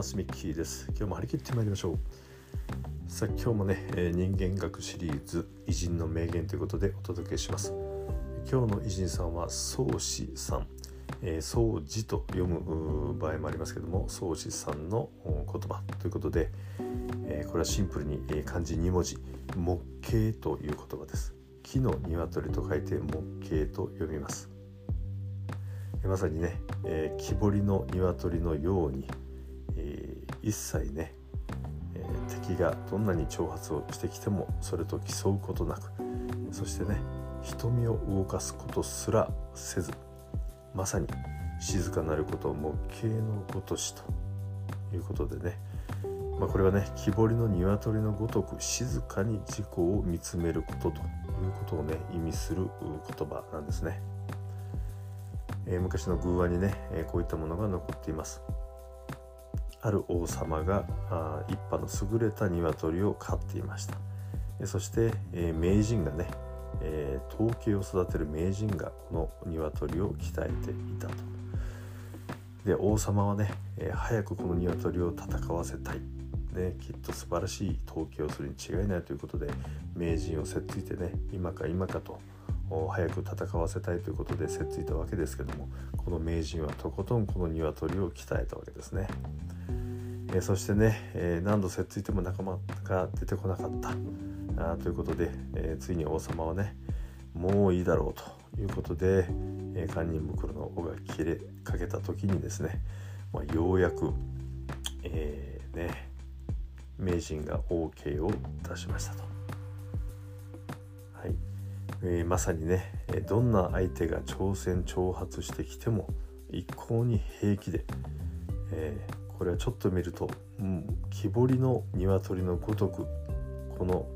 ますミッキーです。今日も張り切ってまいりましょう。さあ今日もね、えー、人間学シリーズ偉人の名言ということでお届けします。今日の偉人さんは宗子さん。えー、宗子と読む場合もありますけども宗子さんの言葉ということで、えー、これはシンプルに、えー、漢字2文字木形という言葉です。木の鶏と書いて木形と読みます。まさにね、えー、木彫りの鶏のように、えー、一切ね、えー、敵がどんなに挑発をしてきてもそれと競うことなくそしてね瞳を動かすことすらせずまさに静かなることを木形のごとしということでね、まあ、これはね木彫りの鶏のごとく静かに自己を見つめることということをね意味する言葉なんですね。えー、昔の偶話にね、え、こういったものが残っていますある王様があ一派の優れた鶏を飼っていました、え、そして、え名人がね、え統計を育てる名人がこの鶏を鍛えていたと。で王様はね、え早くこの鶏を戦わせたい。ね、きっと素晴らしい統計をするに違いないということで名人をせっついてね今か今かと早く戦わせたいということでせっついたわけですけどもこの名人はとことんこの鶏を鍛えたわけですね。えー、そしてね、えー、何度せっついても仲間が出てこなかったあということで、えー、ついに王様はねもういいだろうということで、え堪忍袋の尾が切れかけた時にですね、まあ、ようやく、えーね、名人が OK を出しましたと。えー、まさにねどんな相手が挑戦挑発してきても一向に平気で、えー、これはちょっと見ると、うん、木彫りの鶏のごとくこの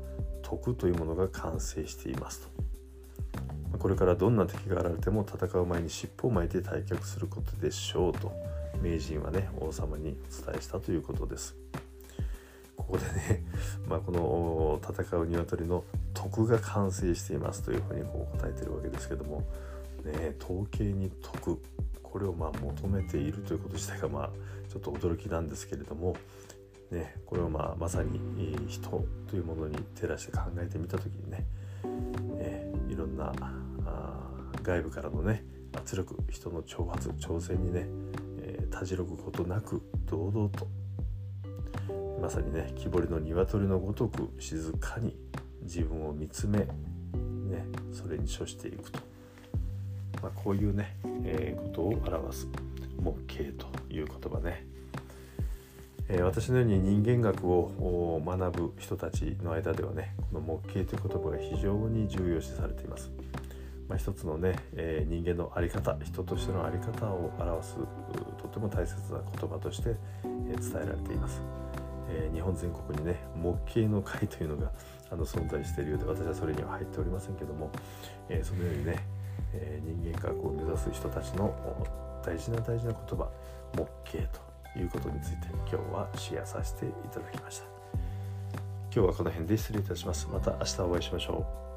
徳というものが完成していますとこれからどんな敵が現れても戦う前に尻尾を巻いて退却することでしょうと名人はね王様にお伝えしたということです。ここでね、まあ、この戦う鶏の徳が完成していますというふうにこう答えてるわけですけども、ね、統計に徳これをまあ求めているということ自体がまあちょっと驚きなんですけれども、ね、これをまあまさに人というものに照らして考えてみた時にね、え、いろんな外部からのね圧力人の挑発挑戦にね、え、たじろぐことなく堂々とまさにね木彫りの鶏のごとく静かに自分を見つめ、ね、それに処していくと、まあ、こういうね、えー、ことを表す木形という言葉ね、えー、私のように人間学を学ぶ人たちの間ではねこの木形という言葉が非常に重要視されています。まあ、一つのね、えー、人間の在り方人としての在り方を表すとても大切な言葉として、え伝えられています。えー、日本全国にね模型の会というのが あの存在しているようで私はそれには入っておりませんけども、えー、そのようにね、え、人間科学を目指す人たちの大事な大事な言葉模型ということについて今日はシェアさせていただきました。今日はこの辺で失礼いたします。また明日お会いしましょう。